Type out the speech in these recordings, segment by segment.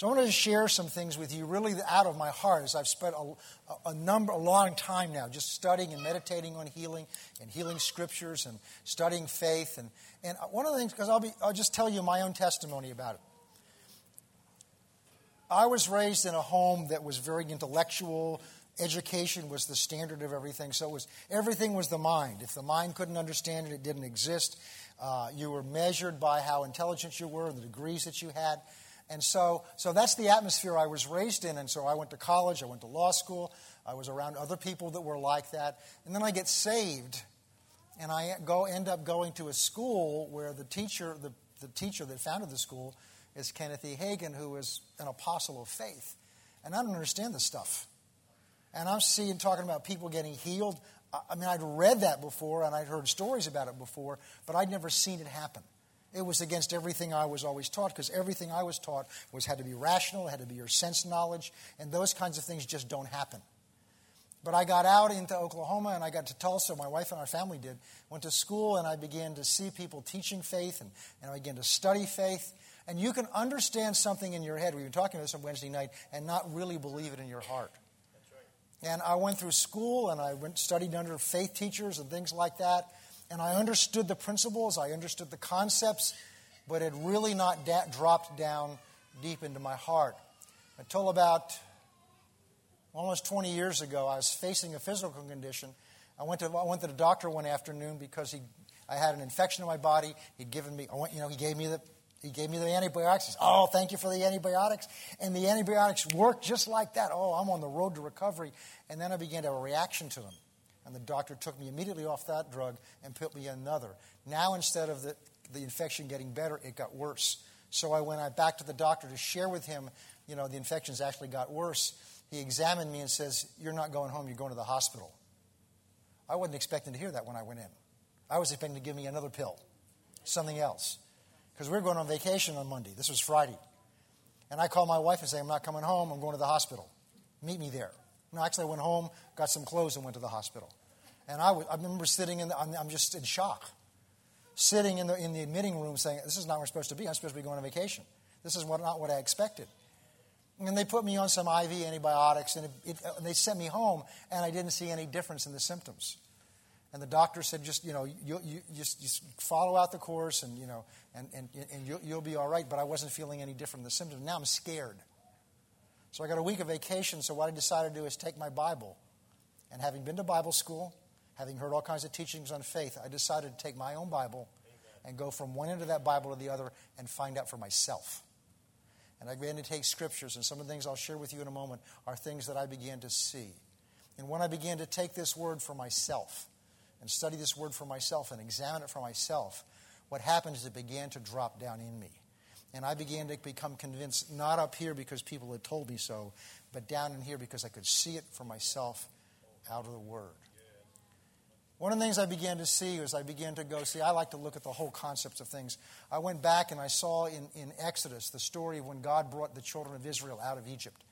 So I wanted to share some things with you, really out of my heart, as I've spent a, a number, a long time now, just studying and meditating on healing and healing scriptures and studying faith. And, and one of the things, because I'll be, I'll just tell you my own testimony about it. I was raised in a home that was very intellectual. Education was the standard of everything. So it was everything was the mind. If the mind couldn't understand it, it didn't exist. Uh, you were measured by how intelligent you were and the degrees that you had. And so, so that's the atmosphere I was raised in. And so I went to college, I went to law school, I was around other people that were like that. And then I get saved, and I go end up going to a school where the teacher, the, the teacher that founded the school, is Kenneth E. Hagin, who is an apostle of faith. And I don't understand this stuff. And I'm seeing talking about people getting healed. I mean, I'd read that before and I'd heard stories about it before, but I'd never seen it happen. It was against everything I was always taught because everything I was taught was had to be rational, had to be your sense knowledge, and those kinds of things just don't happen. But I got out into Oklahoma and I got to Tulsa. My wife and our family did. Went to school and I began to see people teaching faith and, and I began to study faith. And you can understand something in your head. We were talking about this on Wednesday night and not really believe it in your heart. Right. And I went through school and I went studied under faith teachers and things like that. And I understood the principles, I understood the concepts, but it really not da- dropped down deep into my heart. Until about almost 20 years ago, I was facing a physical condition. I went to, I went to the doctor one afternoon because he, I had an infection in my body. He'd given me, went, you know, he gave me the, he gave me the antibiotics. Said, oh, thank you for the antibiotics. And the antibiotics worked just like that. Oh, I'm on the road to recovery. And then I began to have a reaction to them. And the doctor took me immediately off that drug and put me another. Now, instead of the, the infection getting better, it got worse. So I went back to the doctor to share with him, you know, the infections actually got worse. He examined me and says, You're not going home, you're going to the hospital. I wasn't expecting to hear that when I went in. I was expecting to give me another pill, something else. Because we were going on vacation on Monday. This was Friday. And I called my wife and say, I'm not coming home, I'm going to the hospital. Meet me there. No, actually, I went home, got some clothes, and went to the hospital. And I, I remember sitting in the, I'm, I'm just in shock. Sitting in the, in the admitting room saying, This is not where I'm supposed to be. I'm supposed to be going on vacation. This is what, not what I expected. And they put me on some IV antibiotics, and, it, it, they sent me home, and I didn't see any difference in the symptoms. And the doctor said, just, you know, you, you just, just follow out the course, and, you know, and, and, and you'll, you'll be all right. But I wasn't feeling any different the symptoms. Now I'm scared. So I got a week of vacation, so what I decided to do is take my Bible. And having been to Bible school, having heard all kinds of teachings on faith, I decided to take my own Bible and go from one end of that Bible to the other and find out for myself. And I began to take scriptures, and some of the things I'll share with you in a moment are things that I began to see. And when I began to take this word for myself and study this word for myself and examine it for myself, what happened is it began to drop down in me. And I began to become convinced, not up here because people had told me so, but down in here because I could see it for myself out of the Word. One of the things I began to see was I began to go, see, I like to look at the whole concepts of things. I went back and I saw in, in Exodus the story of when God brought the children of Israel out of Egypt.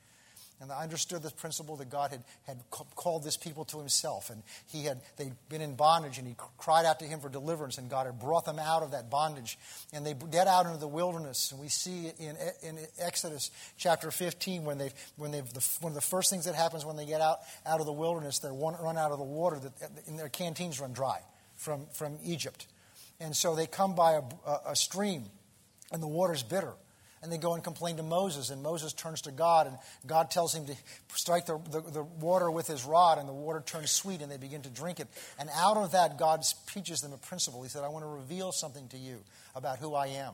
And I understood the principle that God had, had called this people to himself. And he had, they'd been in bondage, and he cried out to him for deliverance, and God had brought them out of that bondage. And they get out into the wilderness. And we see in, in Exodus chapter 15, when, they've, when they've, the, one of the first things that happens when they get out, out of the wilderness, they run out of the water, that, and their canteens run dry from, from Egypt. And so they come by a, a, a stream, and the water's bitter and they go and complain to Moses, and Moses turns to God, and God tells him to strike the, the, the, water with his rod, and the water turns sweet, and they begin to drink it. And out of that, God teaches them a principle. He said, I want to reveal something to you about who I am.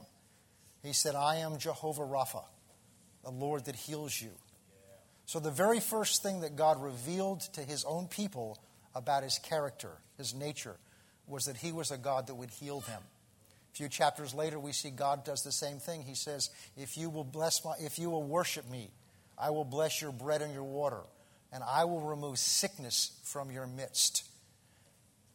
He said, I am Jehovah Rapha, the Lord that heals you. So, the very first thing that God revealed to his own people about his character, his nature, was that he was a God that would heal them. Few chapters later, we see God does the same thing. He says, If you will bless my, if you will worship me, I will bless your bread and your water, and I will remove sickness from your midst.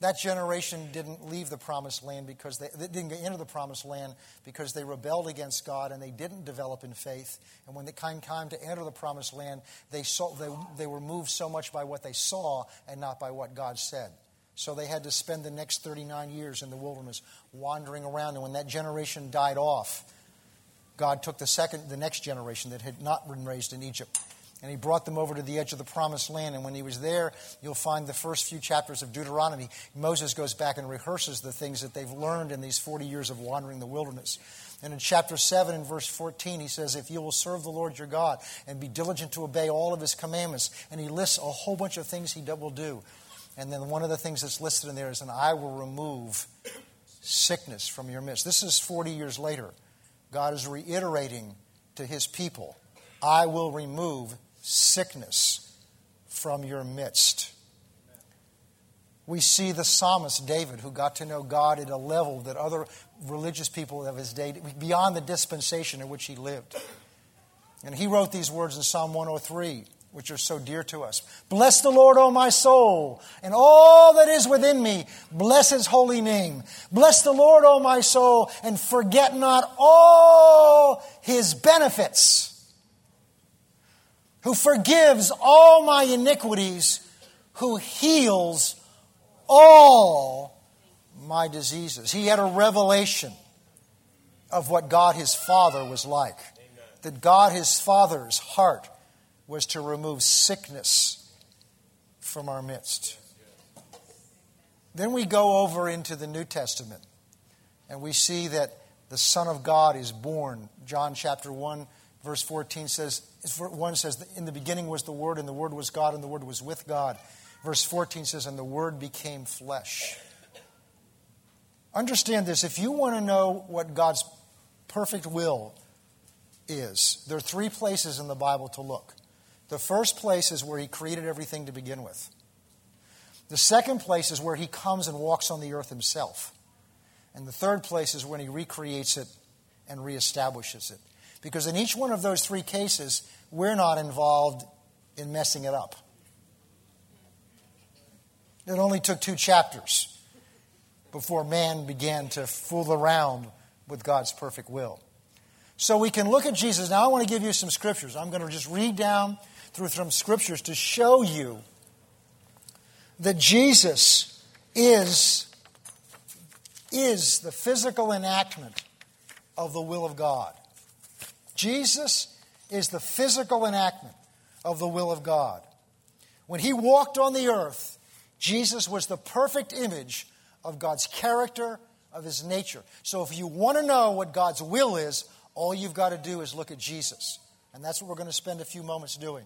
That generation didn't leave the promised land because they, they didn't get into the promised land because they rebelled against God and they didn't develop in faith. And when it came time to enter the promised land, they, saw, they, they were moved so much by what they saw and not by what God said. So they had to spend the next 39 years in the wilderness wandering around. And when that generation died off, God took the second, the next generation that had not been raised in Egypt, and he brought them over to the edge of the promised land. And when he was there, you'll find the first few chapters of Deuteronomy. Moses goes back and rehearses the things that they've learned in these 40 years of wandering the wilderness. And in chapter 7 and verse 14, he says, If you will serve the Lord your God and be diligent to obey all of his commandments, and he lists a whole bunch of things he will do. And then one of the things that's listed in there is, And I will remove sickness from your midst. This is 40 years later. God is reiterating to his people, I will remove sickness from your midst. We see the psalmist David, who got to know God at a level that other religious people of his day, beyond the dispensation in which he lived. And he wrote these words in Psalm 103, which are so dear to us Bless the Lord, O my soul, and all that is within me. Bless his holy name. Bless the Lord, O my soul, and forget not all his benefits who forgives all my iniquities, who heals all my diseases. He had a revelation of what God his Father was like. That God his Father's heart was to remove sickness from our midst. Then we go over into the New Testament and we see that the Son of God is born. John chapter 1 Verse 14 says, 1 says, In the beginning was the Word, and the Word was God, and the Word was with God. Verse 14 says, And the Word became flesh. Understand this if you want to know what God's perfect will is, there are three places in the Bible to look. The first place is where He created everything to begin with. The second place is where He comes and walks on the earth Himself. And the third place is when He recreates it and reestablishes it. Because in each one of those three cases, we're not involved in messing it up. It only took two chapters before man began to fool around with God's perfect will. So we can look at Jesus. Now, I want to give you some scriptures. I'm going to just read down through some scriptures to show you that Jesus is, is the physical enactment of the will of God. Jesus is the physical enactment of the will of God. When he walked on the earth, Jesus was the perfect image of God's character, of his nature. So if you want to know what God's will is, all you've got to do is look at Jesus. And that's what we're going to spend a few moments doing.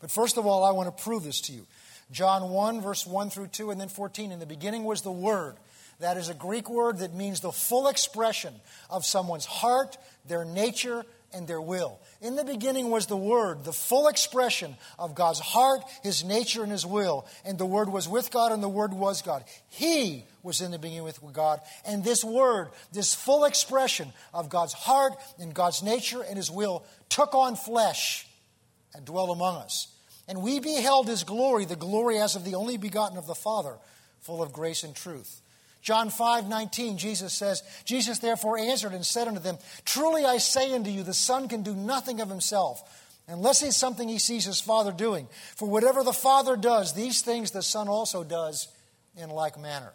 But first of all, I want to prove this to you. John 1, verse 1 through 2, and then 14. In the beginning was the Word. That is a Greek word that means the full expression of someone's heart, their nature, and their will. In the beginning was the Word, the full expression of God's heart, His nature, and His will. And the Word was with God, and the Word was God. He was in the beginning with God. And this Word, this full expression of God's heart and God's nature and His will, took on flesh and dwell among us. And we beheld His glory, the glory as of the only begotten of the Father, full of grace and truth. John 5 19, Jesus says, Jesus therefore answered and said unto them, Truly I say unto you, the Son can do nothing of himself, unless it's something he sees his Father doing. For whatever the Father does, these things the Son also does in like manner.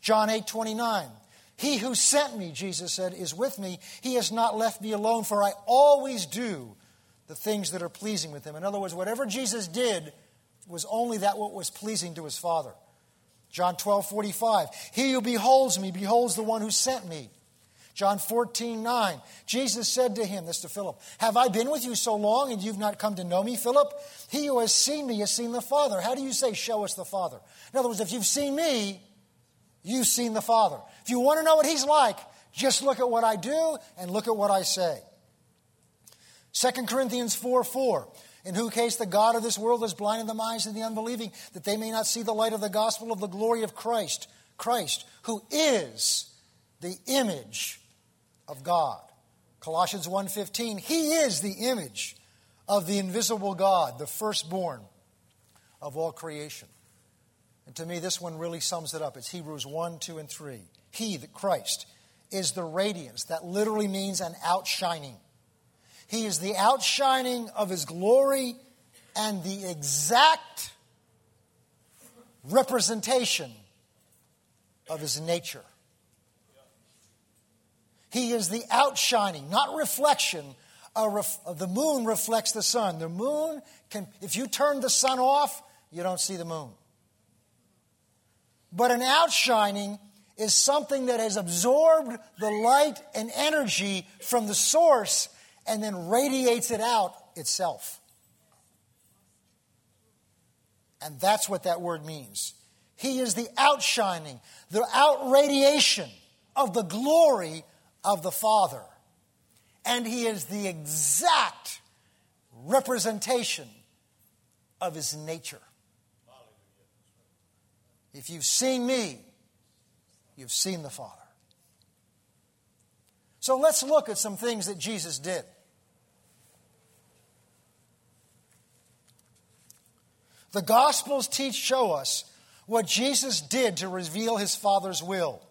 John 8 29, He who sent me, Jesus said, is with me. He has not left me alone, for I always do the things that are pleasing with him. In other words, whatever Jesus did was only that what was pleasing to his Father. John 12, 45. He who beholds me beholds the one who sent me. John 14, 9. Jesus said to him, this to Philip, Have I been with you so long and you've not come to know me, Philip? He who has seen me has seen the Father. How do you say, Show us the Father? In other words, if you've seen me, you've seen the Father. If you want to know what he's like, just look at what I do and look at what I say. 2 Corinthians 4, 4 in whose case the God of this world has blinded the minds of the unbelieving, that they may not see the light of the gospel of the glory of Christ, Christ, who is the image of God. Colossians 1:15, he is the image of the invisible God, the firstborn of all creation. And to me, this one really sums it up. It's Hebrews 1, 2, and 3. He, the Christ, is the radiance. That literally means an outshining. He is the outshining of His glory and the exact representation of His nature. He is the outshining, not reflection. Ref, the moon reflects the sun. The moon can, if you turn the sun off, you don't see the moon. But an outshining is something that has absorbed the light and energy from the source and then radiates it out itself. And that's what that word means. He is the outshining, the outradiation of the glory of the Father. And He is the exact representation of His nature. If you've seen me, you've seen the Father. So let's look at some things that Jesus did. The Gospels teach, show us what Jesus did to reveal his Father's will.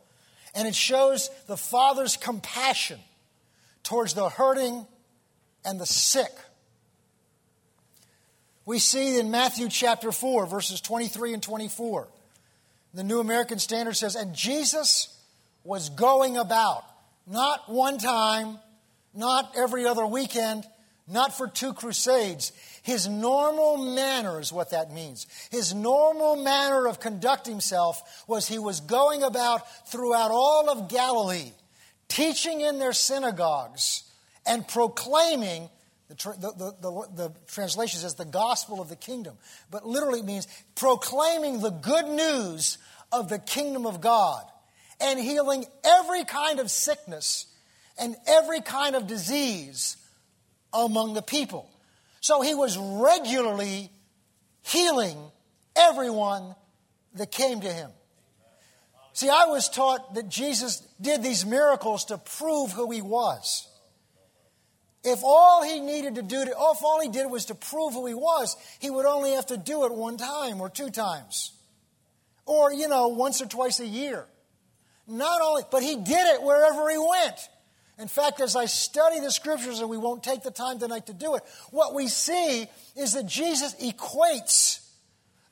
And it shows the Father's compassion towards the hurting and the sick. We see in Matthew chapter 4, verses 23 and 24. The New American Standard says, And Jesus was going about, not one time, not every other weekend, not for two crusades. His normal manner is what that means. His normal manner of conducting himself was he was going about throughout all of Galilee, teaching in their synagogues and proclaiming. The, the, the, the, translation says the gospel of the kingdom, but literally it means proclaiming the good news of the kingdom of God and healing every kind of sickness and every kind of disease among the people. So he was regularly healing everyone that came to him. See, I was taught that Jesus did these miracles to prove who he was. If all he needed to do, to, if all he did was to prove who he was, he would only have to do it one time or two times. Or, you know, once or twice a year. Not only, but he did it wherever he went. In fact, as I study the scriptures, and we won't take the time tonight to do it, what we see is that Jesus equates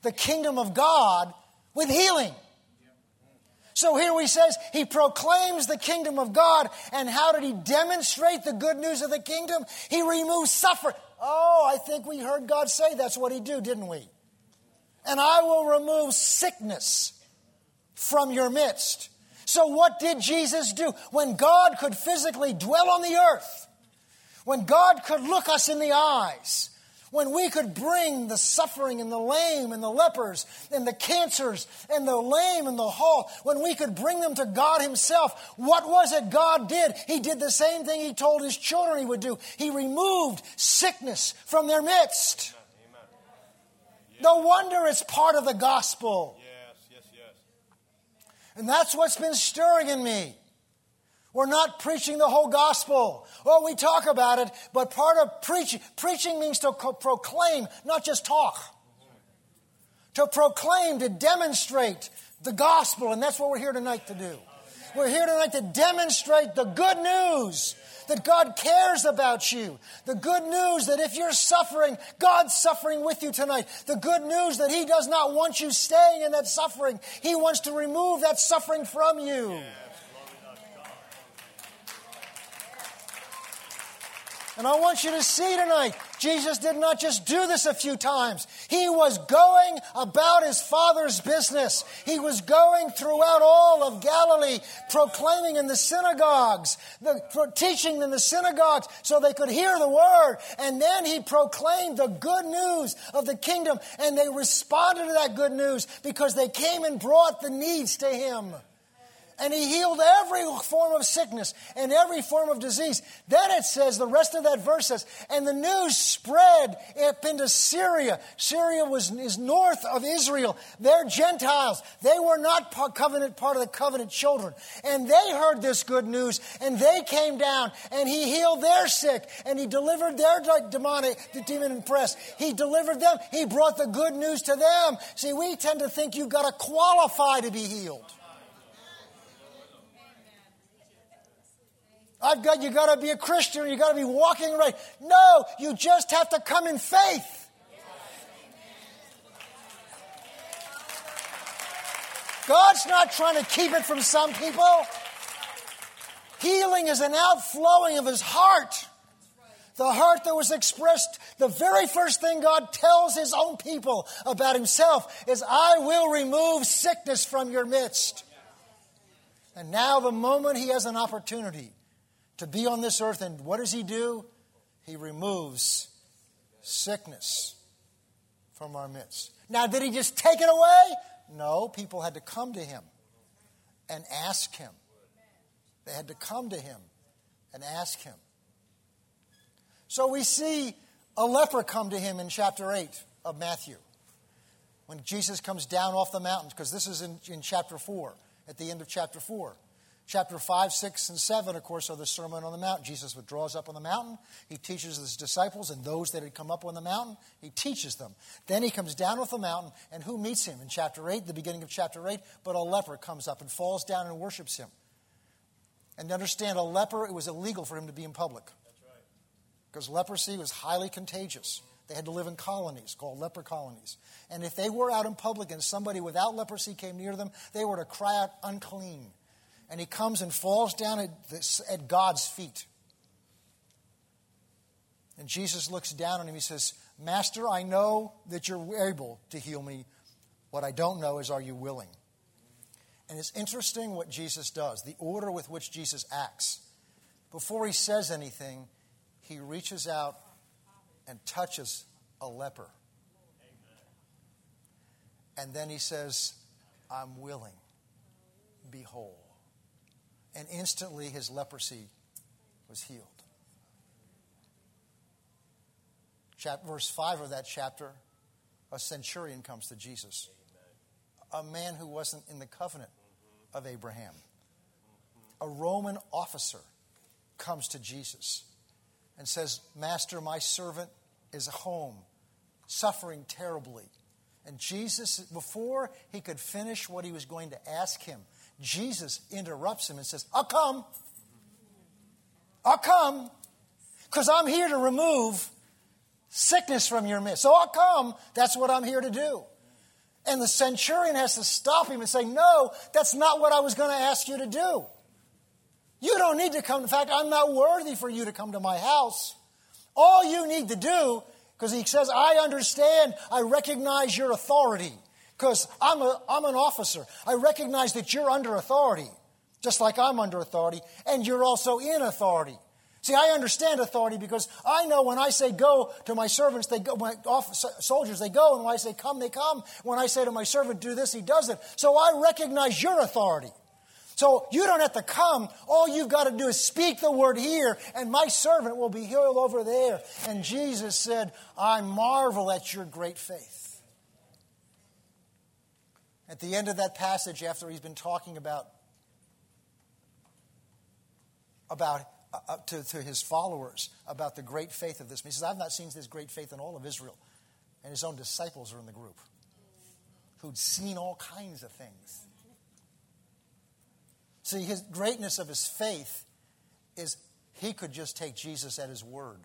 the kingdom of God with healing. So here he says he proclaims the kingdom of God, and how did he demonstrate the good news of the kingdom? He removes suffering. Oh, I think we heard God say that's what he do, didn't we? And I will remove sickness from your midst. So, what did Jesus do? When God could physically dwell on the earth, when God could look us in the eyes, when we could bring the suffering and the lame and the lepers and the cancers and the lame and the halt, when we could bring them to God Himself, what was it God did? He did the same thing He told His children He would do. He removed sickness from their midst. No wonder it's part of the gospel. And that's what's been stirring in me. We're not preaching the whole gospel. Well, we talk about it, but part of preaching, preaching means to co- proclaim, not just talk. To proclaim, to demonstrate the gospel, and that's what we're here tonight to do. We're here tonight to demonstrate the good news that God cares about you. The good news that if you're suffering, God's suffering with you tonight. The good news that He does not want you staying in that suffering. He wants to remove that suffering from you. And I want you to see tonight, Jesus did not just do this a few times. He was going about his Father's business. He was going throughout all of Galilee, proclaiming in the synagogues, the, teaching in the synagogues so they could hear the word. And then he proclaimed the good news of the kingdom, and they responded to that good news because they came and brought the needs to him and he healed every form of sickness and every form of disease. Then it says, the rest of that verse says, and the news spread up into Syria. Syria was is north of Israel. They're Gentiles. They were not covenant part of the covenant children. And they heard this good news and they came down and he healed their sick and he delivered their demonic, demon impressed. He delivered them. He brought the good news to them. See, we tend to think you've got to qualify to be healed. I've got, you got to be a Christian, you got to be walking right. No, you just have to come in faith. God's not trying to keep it from some people. Healing is an outflowing of his heart. The heart that was expressed, the very first thing God tells his own people about himself is, I will remove sickness from your midst. And now, the moment he has an opportunity to be on this earth, and what does he do? He removes sickness from our midst. Now, did he just take it away? No, people had to come to him and ask him. They had to come to him and ask him. So we see a leper come to him in chapter 8 of Matthew. When Jesus comes down off the mountains, because this is in, in chapter 4, at the end of chapter 4. Chapter 5, 6, and 7, of course, are the Sermon on the Mount. Jesus withdraws up on the mountain. He teaches his disciples, and those that had come up on the mountain, he teaches them. Then he comes down off the mountain, and who meets him in chapter 8, the beginning of chapter 8? But a leper comes up and falls down and worships him. And understand, a leper, it was illegal for him to be in public. Because leprosy was highly contagious. They had to live in colonies called leper colonies. And if they were out in public and somebody without leprosy came near them, they were to cry out, unclean. And he comes and falls down at, this, at God's feet. And Jesus looks down on him. He says, Master, I know that you're able to heal me. What I don't know is, are you willing? And it's interesting what Jesus does, the order with which Jesus acts. Before he says anything, he reaches out and touches a leper. And then he says, I'm willing. Be whole. And instantly his leprosy was healed. Chap- verse 5 of that chapter a centurion comes to Jesus, a man who wasn't in the covenant of Abraham. A Roman officer comes to Jesus and says, Master, my servant is home, suffering terribly. And Jesus, before he could finish what he was going to ask him, Jesus interrupts him and says, I'll come. I'll come. Because I'm here to remove sickness from your midst. So I'll come. That's what I'm here to do. And the centurion has to stop him and say, No, that's not what I was going to ask you to do. You don't need to come. In fact, I'm not worthy for you to come to my house. All you need to do, because he says, I understand, I recognize your authority, because I'm, a, I'm an officer. I recognize that you're under authority, just like I'm under authority, and you're also in authority. See, I understand authority because I know when I say go to my servants, they go, my soldiers, they go, and when I say come, they come. When I say to my servant, do this, he does it. So I recognize your authority. So you don't have to come. All you've got to do is speak the word here, and my servant will be healed over there. And Jesus said, I marvel at your great faith. At the end of that passage, after he's been talking about, about uh, uh to, to his followers about the great faith of this, man. he says, I've not seen this great faith in all of Israel. And his own disciples are in the group who'd seen all kinds of things. See, his greatness of his faith is he could just take Jesus at his word.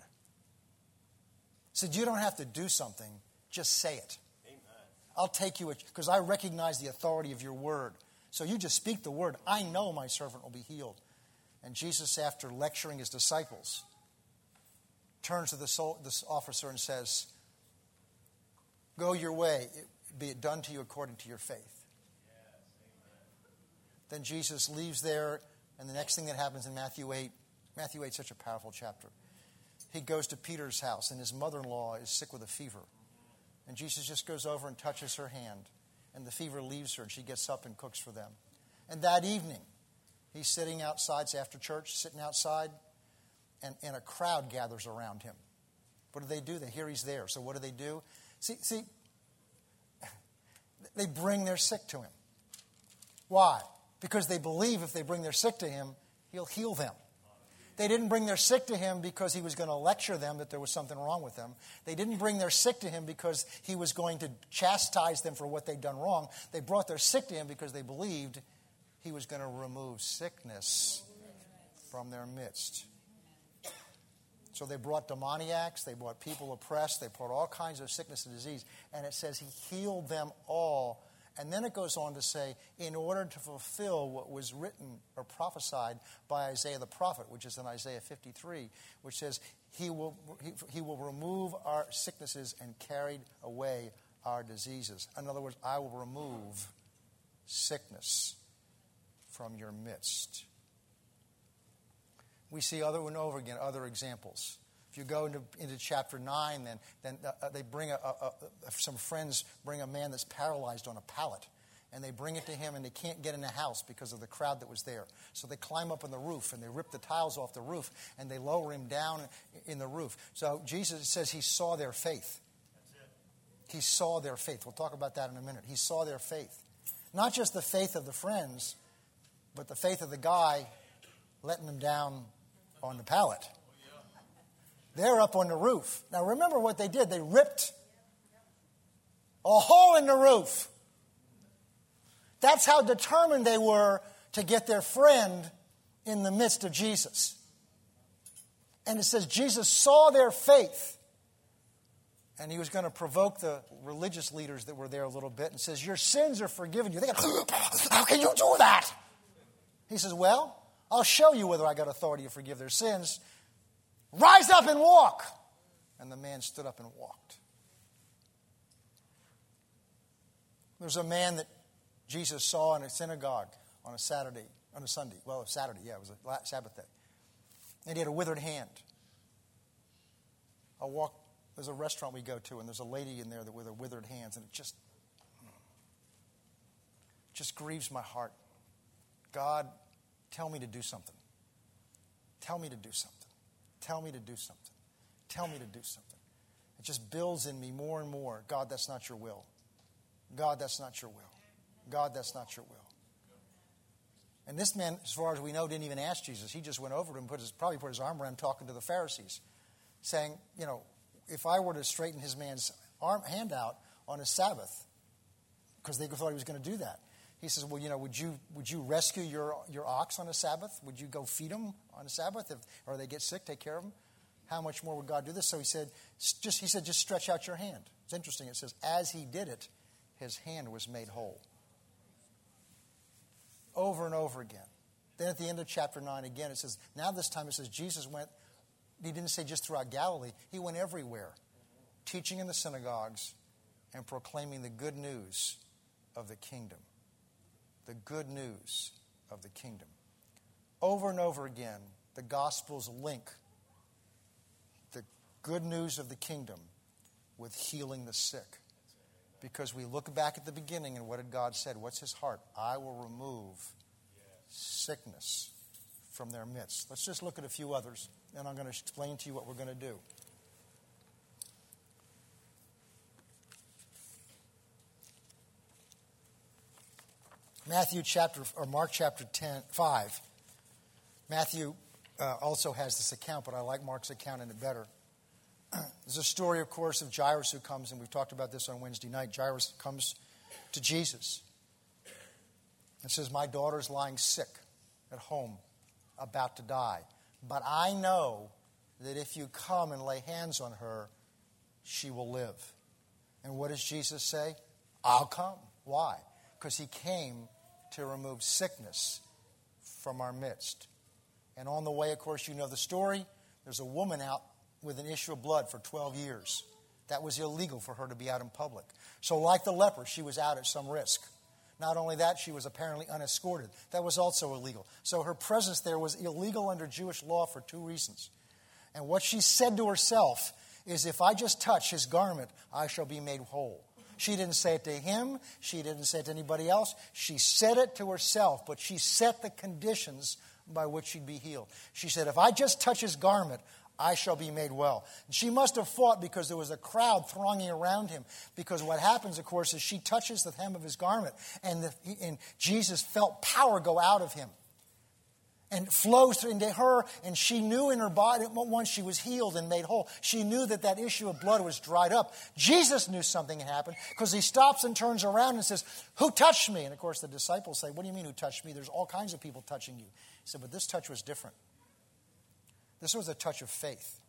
Said, You don't have to do something, just say it. I'll take you because I recognize the authority of your word. So you just speak the word. I know my servant will be healed. And Jesus, after lecturing his disciples, turns to this officer and says, Go your way, be it done to you according to your faith. Then Jesus leaves there, and the next thing that happens in Matthew 8, Matthew 8 is such a powerful chapter. He goes to Peter's house, and his mother in law is sick with a fever. And Jesus just goes over and touches her hand, and the fever leaves her, and she gets up and cooks for them. And that evening, he's sitting outside, after church, sitting outside, and, and a crowd gathers around him. What do they do? They hear he's there. So what do they do? See, see, they bring their sick to him. Why? because they believe if they bring their sick to him, he'll heal them. They didn't bring their sick to him because he was going to lecture them that there was something wrong with them. They didn't bring their sick to him because he was going to chastise them for what they'd done wrong. They brought their sick to him because they believed he was going to remove sickness from their midst. So they brought demoniacs, they brought people oppressed, they brought all kinds of sickness and disease. And it says he healed them all And then it goes on to say, in order to fulfill what was written or prophesied by Isaiah the prophet, which is in Isaiah 53, which says, He will, he, he will remove our sicknesses and carry away our diseases. In other words, I will remove sickness from your midst. We see over and over again other examples. If you go into, into chapter 9, then, then uh, they bring a, a, a, some friends bring a man that's paralyzed on a pallet. And they bring it to him, and they can't get in the house because of the crowd that was there. So they climb up on the roof, and they rip the tiles off the roof, and they lower him down in the roof. So Jesus says he saw their faith. He saw their faith. We'll talk about that in a minute. He saw their faith. Not just the faith of the friends, but the faith of the guy letting them down on the pallet. They're up on the roof. Now remember what they did. They ripped a hole in the roof. That's how determined they were to get their friend in the midst of Jesus. And it says Jesus saw their faith. And he was going to provoke the religious leaders that were there a little bit and says, Your sins are forgiven you. They go, How can you do that? He says, Well, I'll show you whether I got authority to forgive their sins. Rise up and walk. And the man stood up and walked. There's a man that Jesus saw in a synagogue on a Saturday, on a Sunday. Well, a Saturday, yeah, it was a Sabbath day. And he had a withered hand. I walk, there's a restaurant we go to, and there's a lady in there with her withered hands, and it just, just grieves my heart. God, tell me to do something. Tell me to do something. Tell me to do something. Tell me to do something. It just builds in me more and more. God, that's not your will. God, that's not your will. God, that's not your will. And this man, as far as we know, didn't even ask Jesus. He just went over to him, put his, probably put his arm around talking to the Pharisees, saying, you know, if I were to straighten his man's arm, hand out on a Sabbath, because they thought he was going to do that, he says, Well, you know, would you, would you rescue your, your ox on a Sabbath? Would you go feed them on a Sabbath? If, or they get sick, take care of them? How much more would God do this? So he said, just, he said, just stretch out your hand. It's interesting. It says, as he did it, his hand was made whole. Over and over again. Then at the end of chapter 9, again, it says, now this time it says, Jesus went, he didn't say just throughout Galilee, he went everywhere, teaching in the synagogues and proclaiming the good news of the kingdom the good news of the kingdom. Over and over again, the Gospels link the good news of the kingdom with healing the sick. Because we look back at the beginning and what did God said? What's his heart? I will remove sickness from their midst. Let's just look at a few others, and I'm going to explain to you what we're going to do. Matthew chapter, or Mark chapter 10, 5. Matthew uh, also has this account, but I like Mark's account in it better. There's a story, of course, of Jairus who comes, and we've talked about this on Wednesday night. Jairus comes to Jesus and says, My daughter's lying sick at home, about to die. But I know that if you come and lay hands on her, she will live. And what does Jesus say? I'll come. Why? Because he came to remove sickness from our midst. And on the way, of course, you know the story. There's a woman out with an issue of blood for 12 years. That was illegal for her to be out in public. So, like the leper, she was out at some risk. Not only that, she was apparently unescorted. That was also illegal. So, her presence there was illegal under Jewish law for two reasons. And what she said to herself is if I just touch his garment, I shall be made whole. She didn't say it to him. She didn't say it to anybody else. She said it to herself, but she set the conditions by which she'd be healed. She said, If I just touch his garment, I shall be made well. And she must have fought because there was a crowd thronging around him. Because what happens, of course, is she touches the hem of his garment, and, the, and Jesus felt power go out of him and flows into her. And she knew in her body, once she was healed and made whole, she knew that that issue of blood was dried up. Jesus knew something had happened because he stops and turns around and says, Who touched me? And of course, the disciples say, What do you mean, who touched me? There's all kinds of people touching you. He said, But this touch was different. This was a touch of faith.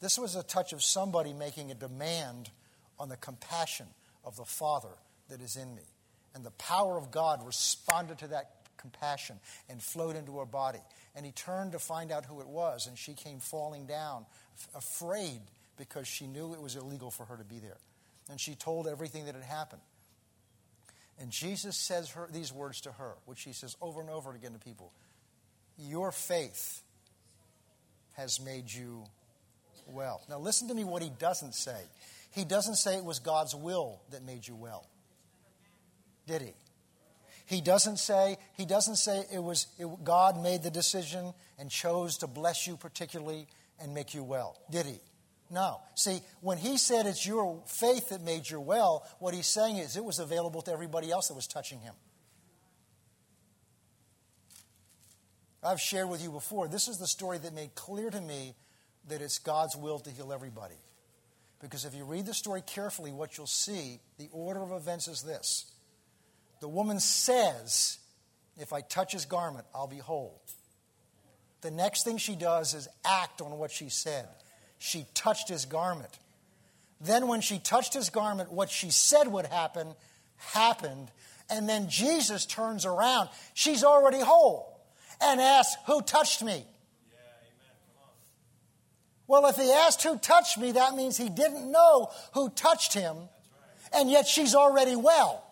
This was a touch of somebody making a demand on the compassion of the Father that is in me. And the power of God responded to that compassion and flowed into her body. And he turned to find out who it was, and she came falling down, afraid because she knew it was illegal for her to be there. And she told everything that had happened. And Jesus says her, these words to her, which he says over and over again to people Your faith has made you well. Now, listen to me what he doesn't say. He doesn't say it was God's will that made you well. Did he? He doesn't say he doesn't say it was it, God made the decision and chose to bless you particularly and make you well. Did he? No. See, when he said it's your faith that made you well, what he's saying is it was available to everybody else that was touching him. I've shared with you before, this is the story that made clear to me that it's God's will to heal everybody. Because if you read the story carefully, what you'll see, the order of events is this the woman says, If I touch his garment, I'll be whole. The next thing she does is act on what she said. She touched his garment. Then, when she touched his garment, what she said would happen happened. And then Jesus turns around. She's already whole and asks, Who touched me? Well, if he asked who touched me, that means he didn't know who touched him, and yet she's already well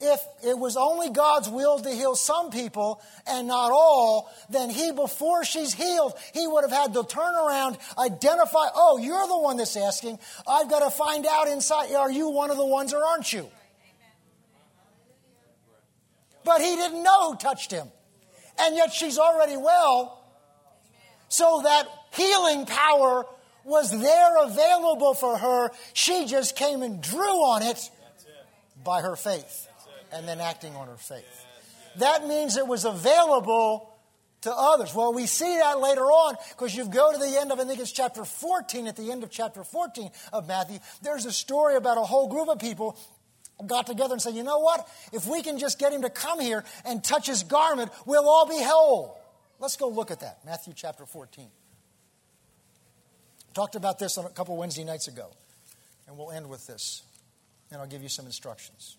if it was only God's will to heal some people and not all, then he, before she's healed, he would have had to turn around, identify, oh, you're the one that's asking. I've got to find out inside, are you one of the ones or aren't you? But he didn't know who touched him. And yet she's already well. So that healing power was there available for her. She just came and drew on it by her faith and then acting on her faith. That means it was available to others. Well, we see that later on because you go to the end of, I think it's chapter 14, at the end of chapter 14 of Matthew, there's a story about a whole group of people got together and said, you know what? If we can just get him to come here and touch his garment, we'll all be whole. Let's go look at that. Matthew chapter 14. Talked about this a couple Wednesday nights ago, and we'll end with this, and I'll give you some instructions.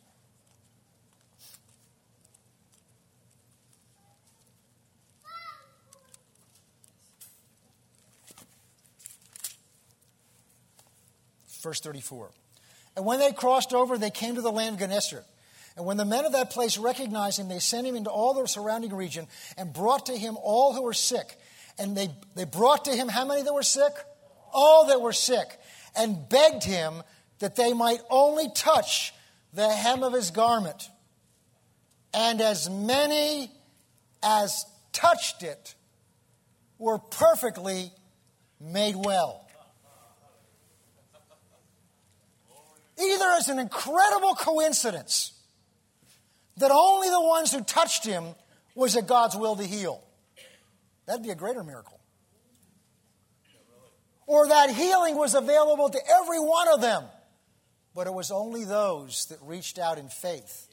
Verse 34. And when they crossed over, they came to the land of Gennesaret. And when the men of that place recognized him, they sent him into all the surrounding region and brought to him all who were sick. And they, they brought to him how many that were sick? All that were sick. And begged him that they might only touch the hem of his garment. And as many as touched it were perfectly made well. Either as an incredible coincidence that only the ones who touched him was it God's will to heal. That'd be a greater miracle. Or that healing was available to every one of them, but it was only those that reached out in faith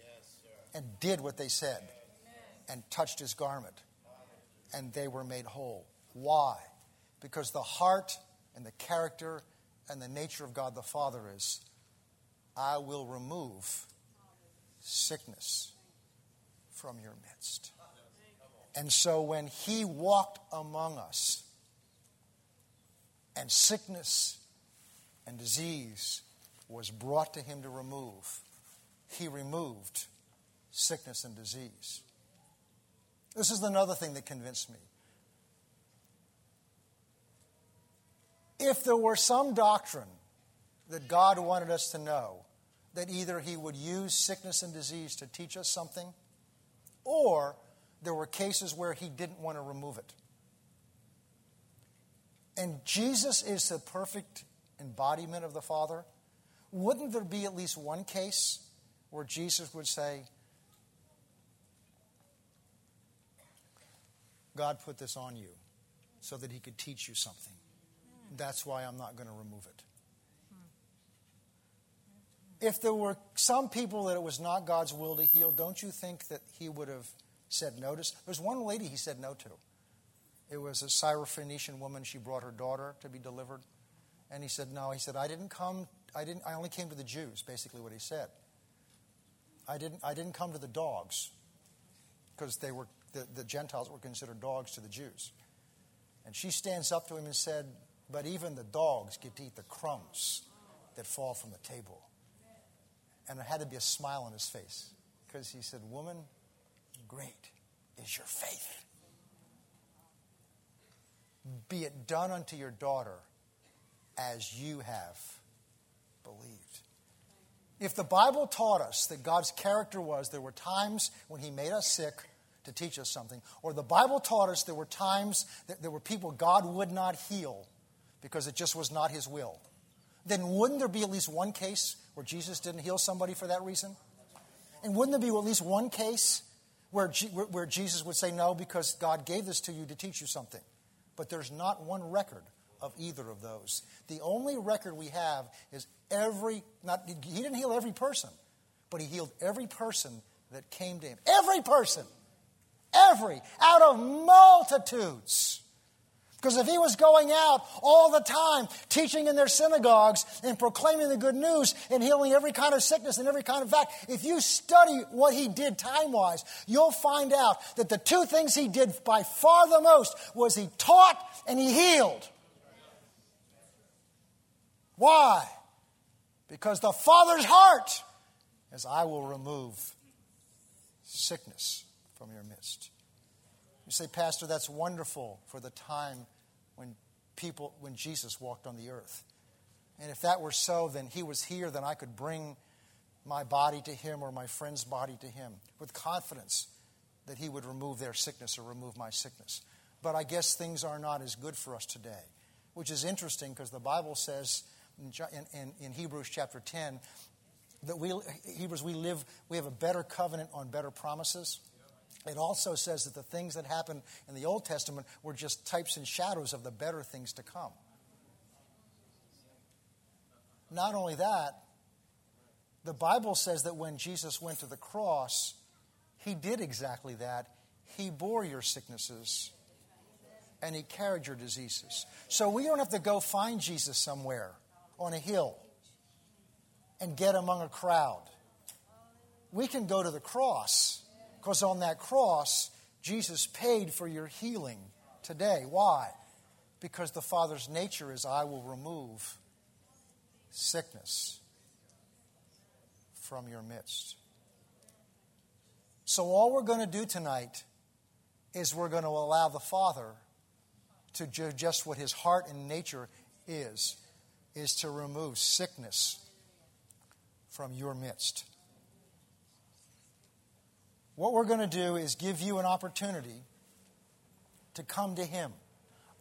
and did what they said and touched his garment, and they were made whole. Why? Because the heart and the character and the nature of God the Father is I will remove sickness from your midst. And so when he walked among us, and sickness and disease was brought to him to remove, he removed sickness and disease. This is another thing that convinced me. If there were some doctrine that God wanted us to know, that either he would use sickness and disease to teach us something, or there were cases where he didn't want to remove it. And Jesus is the perfect embodiment of the Father. Wouldn't there be at least one case where Jesus would say, God put this on you so that he could teach you something. That's why I'm not going to remove it if there were some people that it was not God's will to heal, don't you think that he would have said no to? There's one lady he said no to. It was a Syrophoenician woman. She brought her daughter to be delivered. And he said, No. He said, I didn't come, I, didn't, I only came to the Jews, basically what he said. I didn't, I didn't come to the dogs because they were, the, the Gentiles were considered dogs to the Jews. And she stands up to him and said, But even the dogs get to eat the crumbs that fall from the table. And there had to be a smile on his face because he said, Woman, great is your faith. Be it done unto your daughter as you have believed. If the Bible taught us that God's character was there were times when He made us sick to teach us something, or the Bible taught us there were times that there were people God would not heal because it just was not His will, then wouldn't there be at least one case where Jesus didn't heal somebody for that reason? And wouldn't there be at least one case where, G- where Jesus would say no because God gave this to you to teach you something? But there's not one record of either of those. The only record we have is every, not, he didn't heal every person, but he healed every person that came to him. Every person. Every. Out of multitudes. Because if he was going out all the time, teaching in their synagogues and proclaiming the good news and healing every kind of sickness and every kind of fact, if you study what he did time wise, you'll find out that the two things he did by far the most was he taught and he healed. Why? Because the Father's heart is, I will remove sickness from your midst. You say, Pastor, that's wonderful for the time when people, when Jesus walked on the earth. And if that were so, then he was here, then I could bring my body to him or my friend's body to him with confidence that he would remove their sickness or remove my sickness. But I guess things are not as good for us today, which is interesting because the Bible says in, in, in Hebrews chapter 10 that we, Hebrews, we live, we have a better covenant on better promises. It also says that the things that happened in the Old Testament were just types and shadows of the better things to come. Not only that, the Bible says that when Jesus went to the cross, he did exactly that. He bore your sicknesses and he carried your diseases. So we don't have to go find Jesus somewhere on a hill and get among a crowd. We can go to the cross because on that cross, Jesus paid for your healing today. Why? Because the Father's nature is I will remove sickness from your midst. So, all we're going to do tonight is we're going to allow the Father to do just what his heart and nature is is to remove sickness from your midst. What we're going to do is give you an opportunity to come to Him.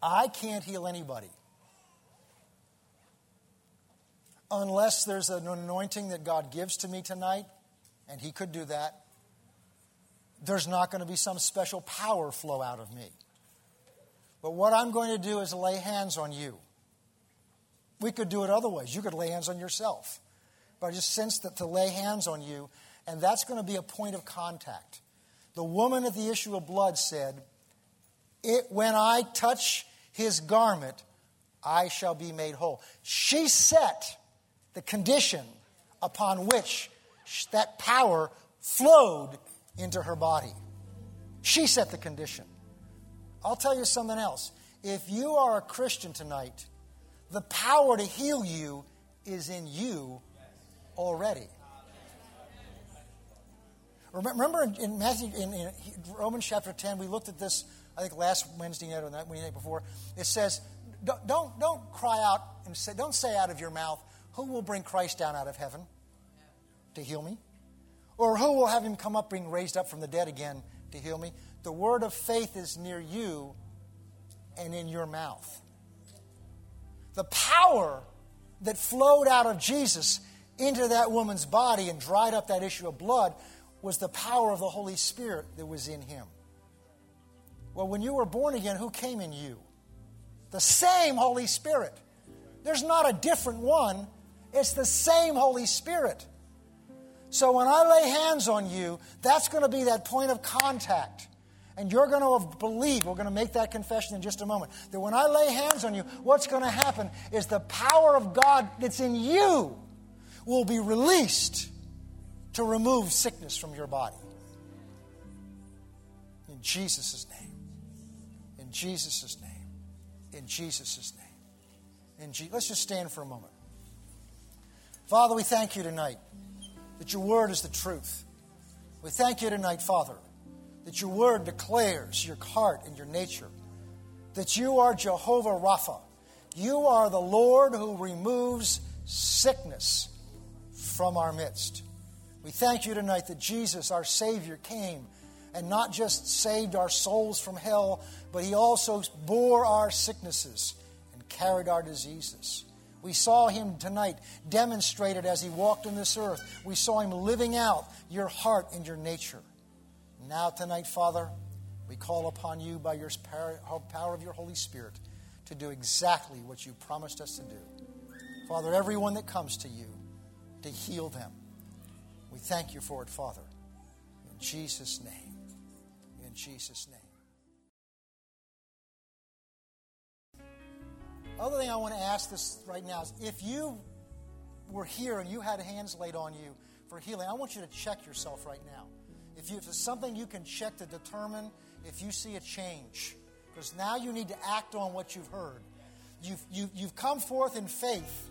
I can't heal anybody unless there's an anointing that God gives to me tonight, and He could do that. There's not going to be some special power flow out of me. But what I'm going to do is lay hands on you. We could do it other ways. You could lay hands on yourself. But I just sense that to lay hands on you, and that's going to be a point of contact. The woman at the issue of blood said, it, When I touch his garment, I shall be made whole. She set the condition upon which that power flowed into her body. She set the condition. I'll tell you something else. If you are a Christian tonight, the power to heal you is in you already. Remember in, Matthew, in, in, Romans chapter 10, we looked at this, I think last Wednesday night or that Wednesday night before. It says, don't, don't, don't cry out and say, don't say out of your mouth, who will bring Christ down out of heaven to heal me? Or who will have him come up, being raised up from the dead again to heal me? The word of faith is near you and in your mouth. The power that flowed out of Jesus into that woman's body and dried up that issue of blood was the power of the Holy Spirit that was in him. Well, when you were born again, who came in you? The same Holy Spirit. There's not a different one, it's the same Holy Spirit. So when I lay hands on you, that's going to be that point of contact. And you're going to believe, we're going to make that confession in just a moment, that when I lay hands on you, what's going to happen is the power of God that's in you will be released to remove sickness from your body. In Jesus' name. In Jesus' name. In Jesus' name. In Je- Let's just stand for a moment. Father, we thank you tonight that your word is the truth. We thank you tonight, Father, that your word declares your heart and your nature, that you are Jehovah Rapha. You are the Lord who removes sickness from our midst. We thank you tonight that Jesus, our Savior, came and not just saved our souls from hell, but he also bore our sicknesses and carried our diseases. We saw him tonight demonstrated as he walked in this earth. We saw him living out your heart and your nature. Now, tonight, Father, we call upon you by your power of your Holy Spirit to do exactly what you promised us to do. Father, everyone that comes to you, to heal them. Thank you for it, Father. In Jesus' name. In Jesus' name. Other thing I want to ask this right now is if you were here and you had hands laid on you for healing, I want you to check yourself right now. If, you, if it's something you can check to determine if you see a change, because now you need to act on what you've heard. You've, you, you've come forth in faith,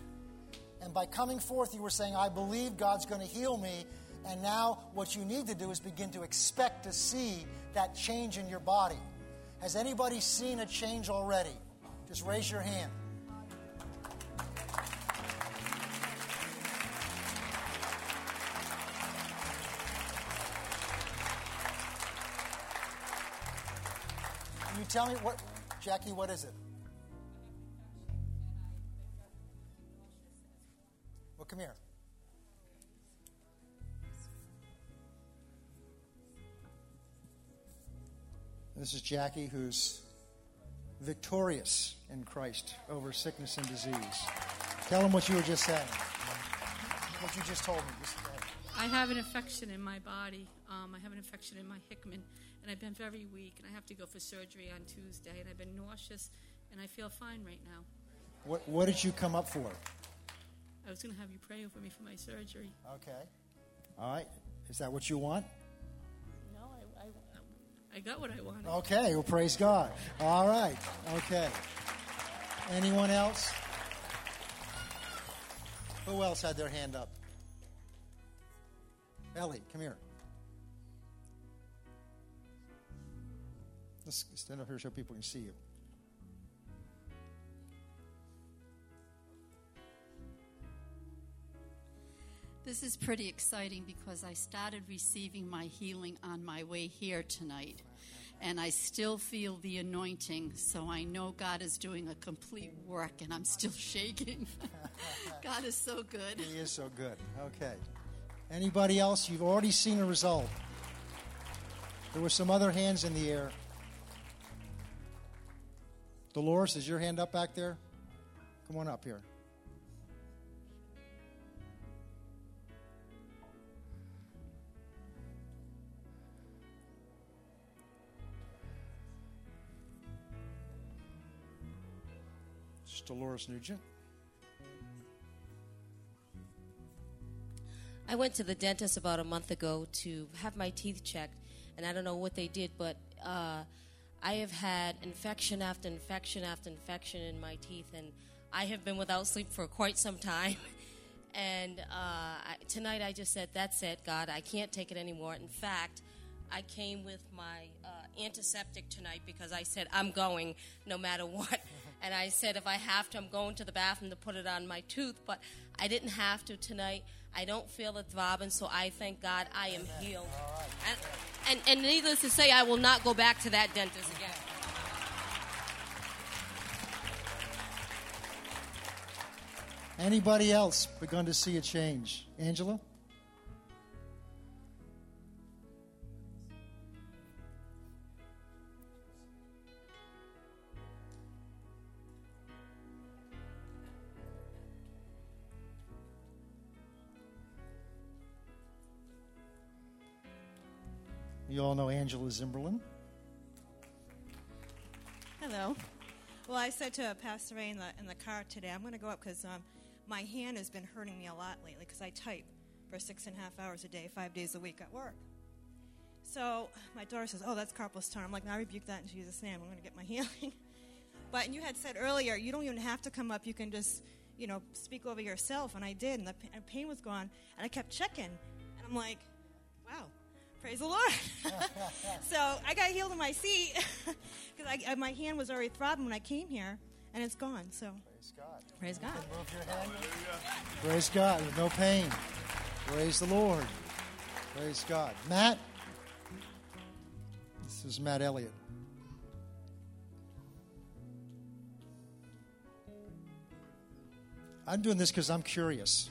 and by coming forth, you were saying, I believe God's going to heal me. And now what you need to do is begin to expect to see that change in your body. Has anybody seen a change already? Just raise your hand. Can you tell me what, Jackie, what is it? Well, come here. This is Jackie, who's victorious in Christ over sickness and disease. Tell them what you were just saying. What you just told me. Just I have an infection in my body. Um, I have an infection in my Hickman, and I've been very weak, and I have to go for surgery on Tuesday, and I've been nauseous, and I feel fine right now. What, what did you come up for? I was going to have you pray over me for my surgery. Okay. All right. Is that what you want? I got what I wanted. Okay, well, praise God. All right, okay. Anyone else? Who else had their hand up? Ellie, come here. Let's stand up here so people can see you. This is pretty exciting because I started receiving my healing on my way here tonight. And I still feel the anointing, so I know God is doing a complete work, and I'm still shaking. God is so good. He is so good. Okay. Anybody else? You've already seen a result. There were some other hands in the air. Dolores, is your hand up back there? Come on up here. Dolores Nugent. I went to the dentist about a month ago to have my teeth checked, and I don't know what they did, but uh, I have had infection after infection after infection in my teeth, and I have been without sleep for quite some time. and uh, I, tonight I just said, That's it, God, I can't take it anymore. In fact, I came with my uh, antiseptic tonight because I said, I'm going no matter what. And I said, if I have to, I'm going to the bathroom to put it on my tooth. But I didn't have to tonight. I don't feel it throbbing, so I thank God I am healed. And, and, and needless to say, I will not go back to that dentist again. Anybody else begun to see a change? Angela? You all know Angela Zimberlin. Hello. Well, I said to Pastor Ray in the, in the car today, I'm going to go up because um, my hand has been hurting me a lot lately because I type for six and a half hours a day, five days a week at work. So my daughter says, "Oh, that's carpal tunnel." I'm like, "I rebuke that in Jesus' name. I'm going to get my healing." but you had said earlier, you don't even have to come up. You can just, you know, speak over yourself, and I did, and the pain was gone. And I kept checking, and I'm like, "Wow, praise the Lord!" so I got healed in my seat because my hand was already throbbing when I came here, and it's gone. So Praise God. praise God. Move your hand. Praise God. With no pain. Praise the Lord. Praise God. Matt. This is Matt Elliott. I'm doing this because I'm curious.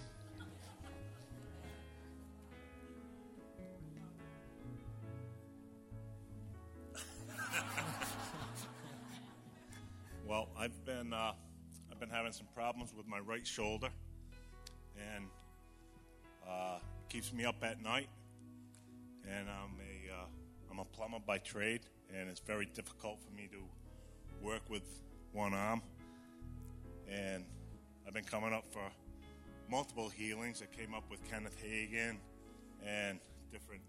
Uh, I've been having some problems with my right shoulder, and uh, keeps me up at night. And I'm a uh, I'm a plumber by trade, and it's very difficult for me to work with one arm. And I've been coming up for multiple healings. I came up with Kenneth Hagin and different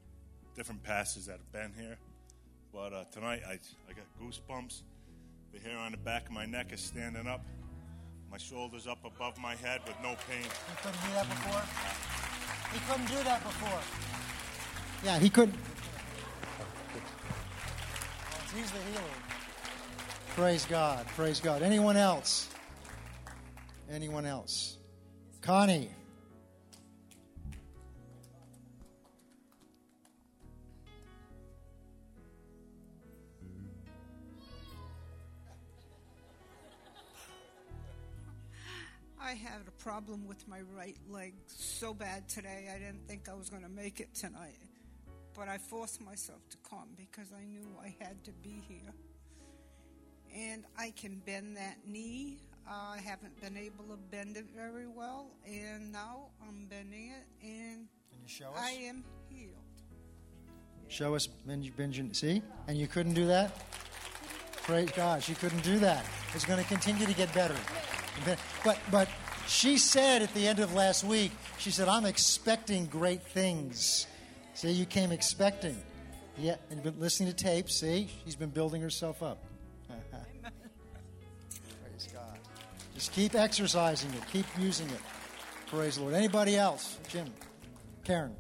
different pastors that have been here. But uh, tonight I I got goosebumps. The hair on the back of my neck is standing up. My shoulders up above my head with no pain. He couldn't do that before. He couldn't do that before. Yeah, he couldn't. He's the healer. Praise God. Praise God. Anyone else? Anyone else? Connie. Problem with my right leg so bad today, I didn't think I was going to make it tonight. But I forced myself to come because I knew I had to be here. And I can bend that knee. I haven't been able to bend it very well, and now I'm bending it, and Can you show us? I am healed. Show us, Benj- Benjamin. See? And you couldn't do that? Praise God. She couldn't do that. It's going to continue to get better. But, but she said at the end of last week, she said, I'm expecting great things. See, you came expecting. Yeah, and been listening to tapes. See, she's been building herself up. Praise God. Just keep exercising it, keep using it. Praise the Lord. Anybody else? Jim, Karen.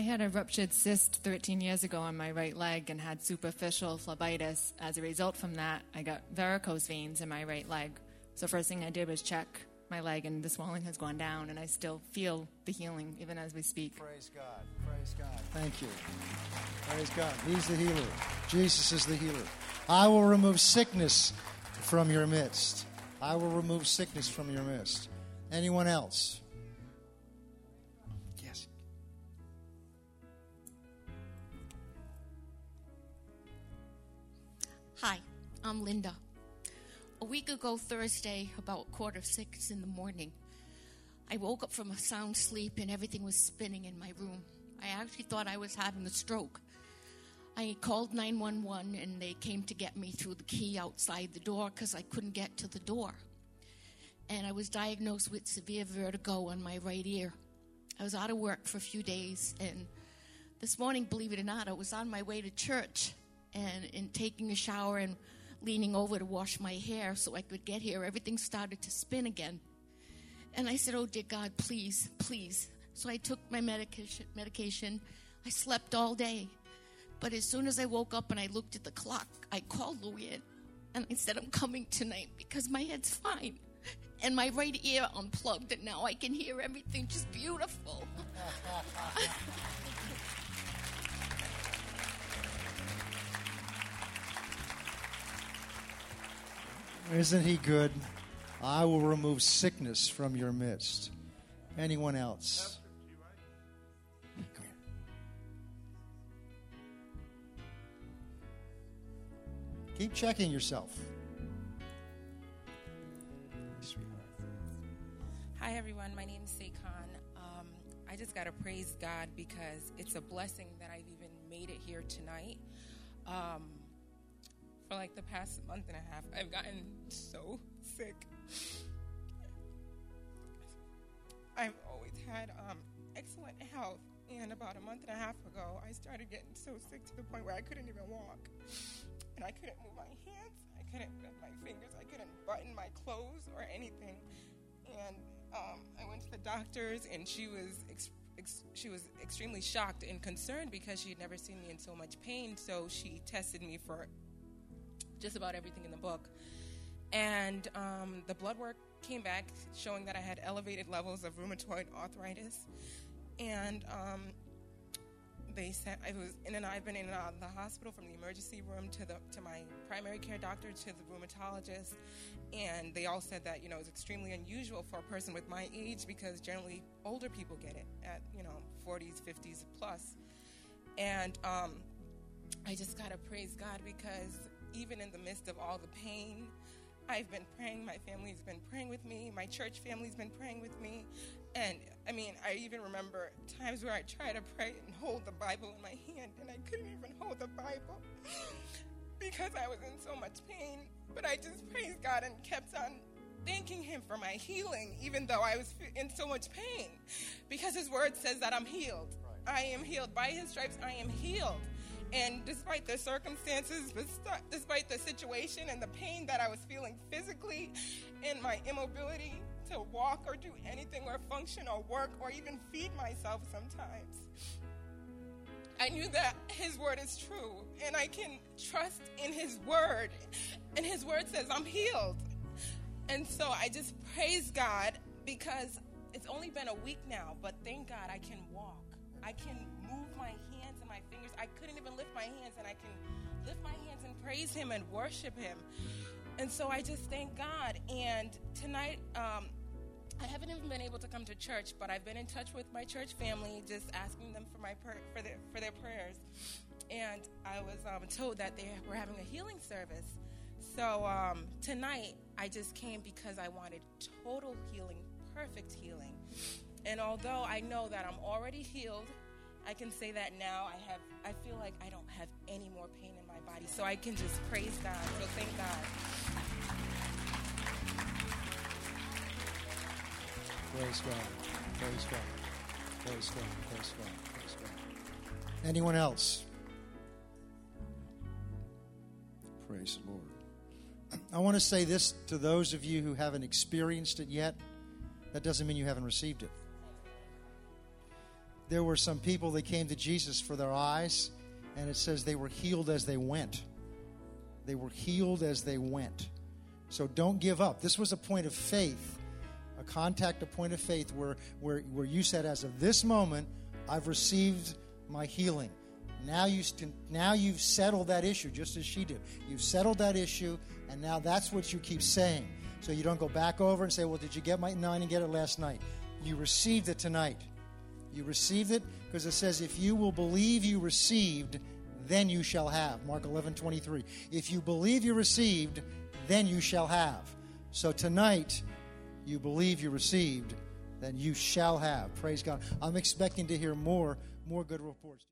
I had a ruptured cyst 13 years ago on my right leg and had superficial phlebitis. As a result from that, I got varicose veins in my right leg. So first thing I did was check my leg and the swelling has gone down and I still feel the healing even as we speak. Praise God. Praise God. Thank you. Praise God. He's the healer. Jesus is the healer. I will remove sickness from your midst. I will remove sickness from your midst. Anyone else? I'm Linda. A week ago, Thursday, about quarter six in the morning, I woke up from a sound sleep and everything was spinning in my room. I actually thought I was having a stroke. I called 911 and they came to get me through the key outside the door because I couldn't get to the door. And I was diagnosed with severe vertigo on my right ear. I was out of work for a few days and this morning, believe it or not, I was on my way to church and in taking a shower and leaning over to wash my hair so I could get here, everything started to spin again. And I said, Oh, dear God, please, please. So I took my medication. medication. I slept all day. But as soon as I woke up and I looked at the clock, I called Louie and I said, I'm coming tonight because my head's fine. And my right ear unplugged, and now I can hear everything just beautiful. Isn't he good? I will remove sickness from your midst. Anyone else? Come here. Keep checking yourself. Hi, everyone. My name is Saykhan. Um, I just got to praise God because it's a blessing that I've even made it here tonight. um, for like the past month and a half, I've gotten so sick. I've always had um, excellent health, and about a month and a half ago, I started getting so sick to the point where I couldn't even walk, and I couldn't move my hands, I couldn't bend my fingers, I couldn't button my clothes or anything, and um, I went to the doctors, and she was. Ex- she was extremely shocked and concerned because she had never seen me in so much pain. So she tested me for just about everything in the book. And um, the blood work came back showing that I had elevated levels of rheumatoid arthritis. And um, they said I was in and I've been in and out of the hospital from the emergency room to the to my primary care doctor to the rheumatologist, and they all said that you know it's extremely unusual for a person with my age because generally older people get it at you know 40s, 50s plus, and um, I just gotta praise God because even in the midst of all the pain. I've been praying. My family's been praying with me. My church family's been praying with me. And I mean, I even remember times where I tried to pray and hold the Bible in my hand, and I couldn't even hold the Bible because I was in so much pain. But I just praised God and kept on thanking Him for my healing, even though I was in so much pain, because His Word says that I'm healed. I am healed. By His stripes, I am healed. And despite the circumstances, despite the situation and the pain that I was feeling physically and my immobility to walk or do anything or function or work or even feed myself sometimes, I knew that His word is true and I can trust in His word. And His word says, I'm healed. And so I just praise God because it's only been a week now, but thank God I can walk. I can move my I couldn't even lift my hands, and I can lift my hands and praise Him and worship Him. And so I just thank God. And tonight, um, I haven't even been able to come to church, but I've been in touch with my church family, just asking them for my per- for their for their prayers. And I was um, told that they were having a healing service. So um, tonight, I just came because I wanted total healing, perfect healing. And although I know that I'm already healed, I can say that now I have I feel like I don't have any more pain in my body. So I can just praise God. So thank God. Praise God. Praise God. Praise God. Praise God. Praise God. Anyone else? Praise the Lord. I want to say this to those of you who haven't experienced it yet. That doesn't mean you haven't received it there were some people that came to Jesus for their eyes, and it says they were healed as they went. They were healed as they went. So don't give up. This was a point of faith, a contact, a point of faith where, where, where you said, as of this moment, I've received my healing. Now, you st- now you've settled that issue just as she did. You've settled that issue, and now that's what you keep saying. So you don't go back over and say, Well, did you get my? I didn't get it last night. You received it tonight. You received it because it says, if you will believe you received, then you shall have. Mark 11, 23. If you believe you received, then you shall have. So tonight, you believe you received, then you shall have. Praise God. I'm expecting to hear more, more good reports.